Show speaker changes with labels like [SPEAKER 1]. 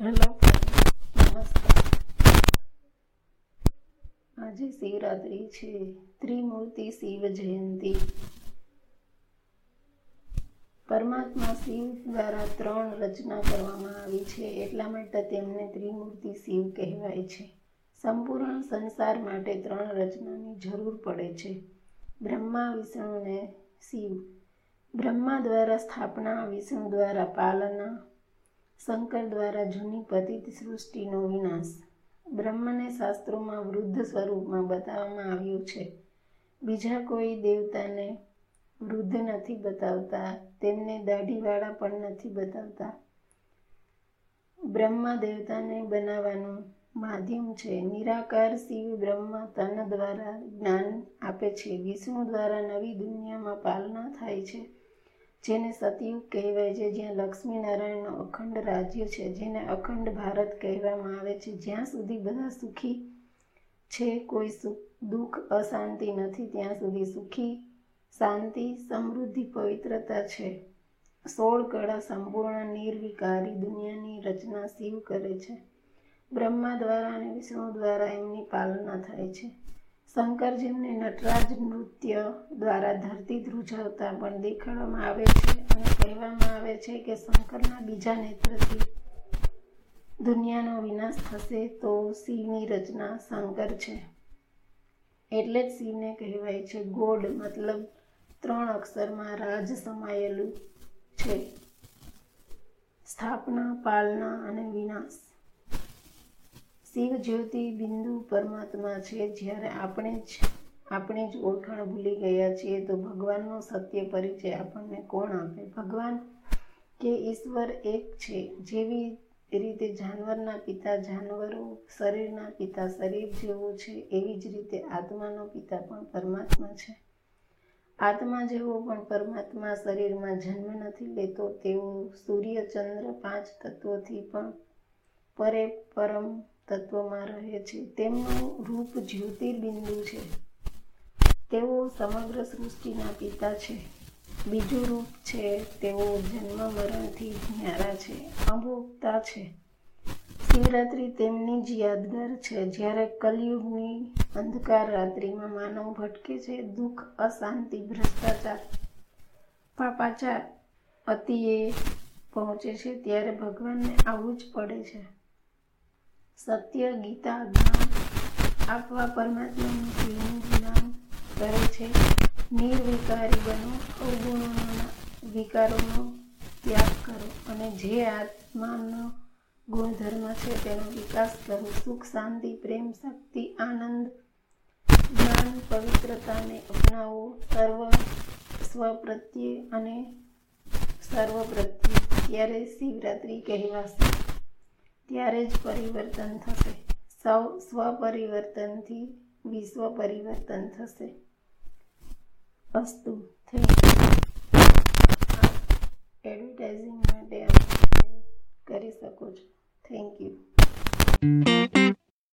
[SPEAKER 1] Hello, નમસ્કાર. આજે શિવરાત્રિ છે, ત્રિમૂર્તિ શિવ જયંતિ. પરમાત્મા શિવ દ્વારા ત્રણ રચના કરવામાં આવી છે, એટલા માટે તેમને ત્રિમૂર્તિ શિવ કહેવાય છે. સંપૂર્ણ સંસાર માટે ત્રણ રચનાની જરૂર પડે છે. બ્રહ્મા, વિષ્ણુ અને શિવ. બ્રહ્મા દ્વારા સ્થાપના, વિષ્ણુ દ્વારા પાલના શંકર દ્વારા જૂની પતિત સૃષ્ટિનો વિનાશ બ્રહ્મને શાસ્ત્રોમાં વૃદ્ધ સ્વરૂપમાં બતાવવામાં આવ્યું છે. બીજા કોઈ દેવતાને વૃદ્ધ નથી બતાવતા, તેમને દાઢીવાળા પણ નથી બતાવતા. બ્રહ્મા દેવતાને બનાવવાનું માધ્યમ છે. નિરાકાર શિવ બ્રહ્મા તન દ્વારા જ્ઞાન આપે છે. વિષ્ણુ દ્વારા નવી દુનિયામાં પાલના થાય છે. જેને સતયુગ કહેવાય છે, જ્યાં લક્ષ્મીનારાયણનું અખંડ રાજ્ય છે, જેને અખંડ ભારત કહેવામાં આવે છે. જ્યાં સુધી બધા સુખી છે, કોઈ સુખ, દુઃખ, અશાંતિ નથી, ત્યાં સુધી સુખી, શાંતિ, સમૃદ્ધિ, પવિત્રતા છે. સોળ કળા સંપૂર્ણ, નિર્વિકારી દુનિયાની રચના શિવ કરે છે. બ્રહ્મા દ્વારા અને વિષ્ણુ દ્વારા એમની પાલના થાય છે. શંકર જેમને નટરાજ નૃત્ય દ્વારા ધરતી ધ્રુજાવતા પણ દેખાડવામાં આવે છે અને કહેવામાં આવે છે કે શંકરના બીજા નેત્રથી દુનિયાનો વિનાશ થશે તો શિવની રચના શંકર છે. એટલે જ શિવને કહેવાય છે ગોડ, મતલબ ત્રણ અક્ષરમાં રાજ સમાયેલું છે. સ્થાપના, પાલના અને વિનાશ. શિવ જ્યોતિ બિંદુ પરમાત્મા છે. જ્યારે આપણે જ આપણે જ ઓળખાણ ભૂલી ગયા છીએ, તો ભગવાનનો સત્ય પરિચય આપણને કોણ આપે? ભગવાન કે ઈશ્વર એક છે. જેવી રીતે જાનવરના પિતા જાનવરો શરીરના પિતા શરીર જેવો છે, એવી જ રીતે આત્માનો પિતા પણ પરમાત્મા છે. આત્મા જેવો પણ પરમાત્મા શરીરમાં જન્મ નથી લેતો, તેઓ સૂર્ય ચંદ્ર પાંચ તત્વોથી પણ પરે પરમ તત્વમાં રહે છે. તેમનું રૂપ જ્યોતિર્બિંદુ છે. તેઓ સમગ્ર સૃષ્ટિના પિતા છે. બીજું રૂપ છે તેઓ જન્મ મરણથી ન્યારા છે અભોગતા છે. શિવરાત્રિ તેમની જ યાદગાર છે. જ્યારે કલયુગની અંધકાર રાત્રિમાં માનવ ભટકે છે, દુઃખ, અશાંતિ, ભ્રષ્ટાચાર, પાપાચાર અતિએ પહોંચે છે, ત્યારે ભગવાનને આવવું જ પડે છે. સત્ય, ગીતા, જ્ઞાન આપવા પરમાત્માનું જીવન જ્ઞાન કરે છે. નિર્વિકારી બનો, અવગુણોના વિકારોનો ત્યાગ કરો અને જે આત્માનો ગુણધર્મ છે તેનો વિકાસ કરો. સુખ, શાંતિ, પ્રેમ, શક્તિ, આનંદ, જ્ઞાન, પવિત્રતાને અપનાવો. સર્વ સ્વ પ્રત્યે અને સર્વ પ્રત્યે ત્યારે શિવરાત્રિ કહેવાશે. ત્યારે જ પરિવર્તન થશે. સૌ સ્વ પરિવર્તનથી વિશ્વ પરિવર્તન થશે. અસ્તુ થેન્ક એડવર્ટાઇઝિંગ માટે કરી શકો છો. Thank you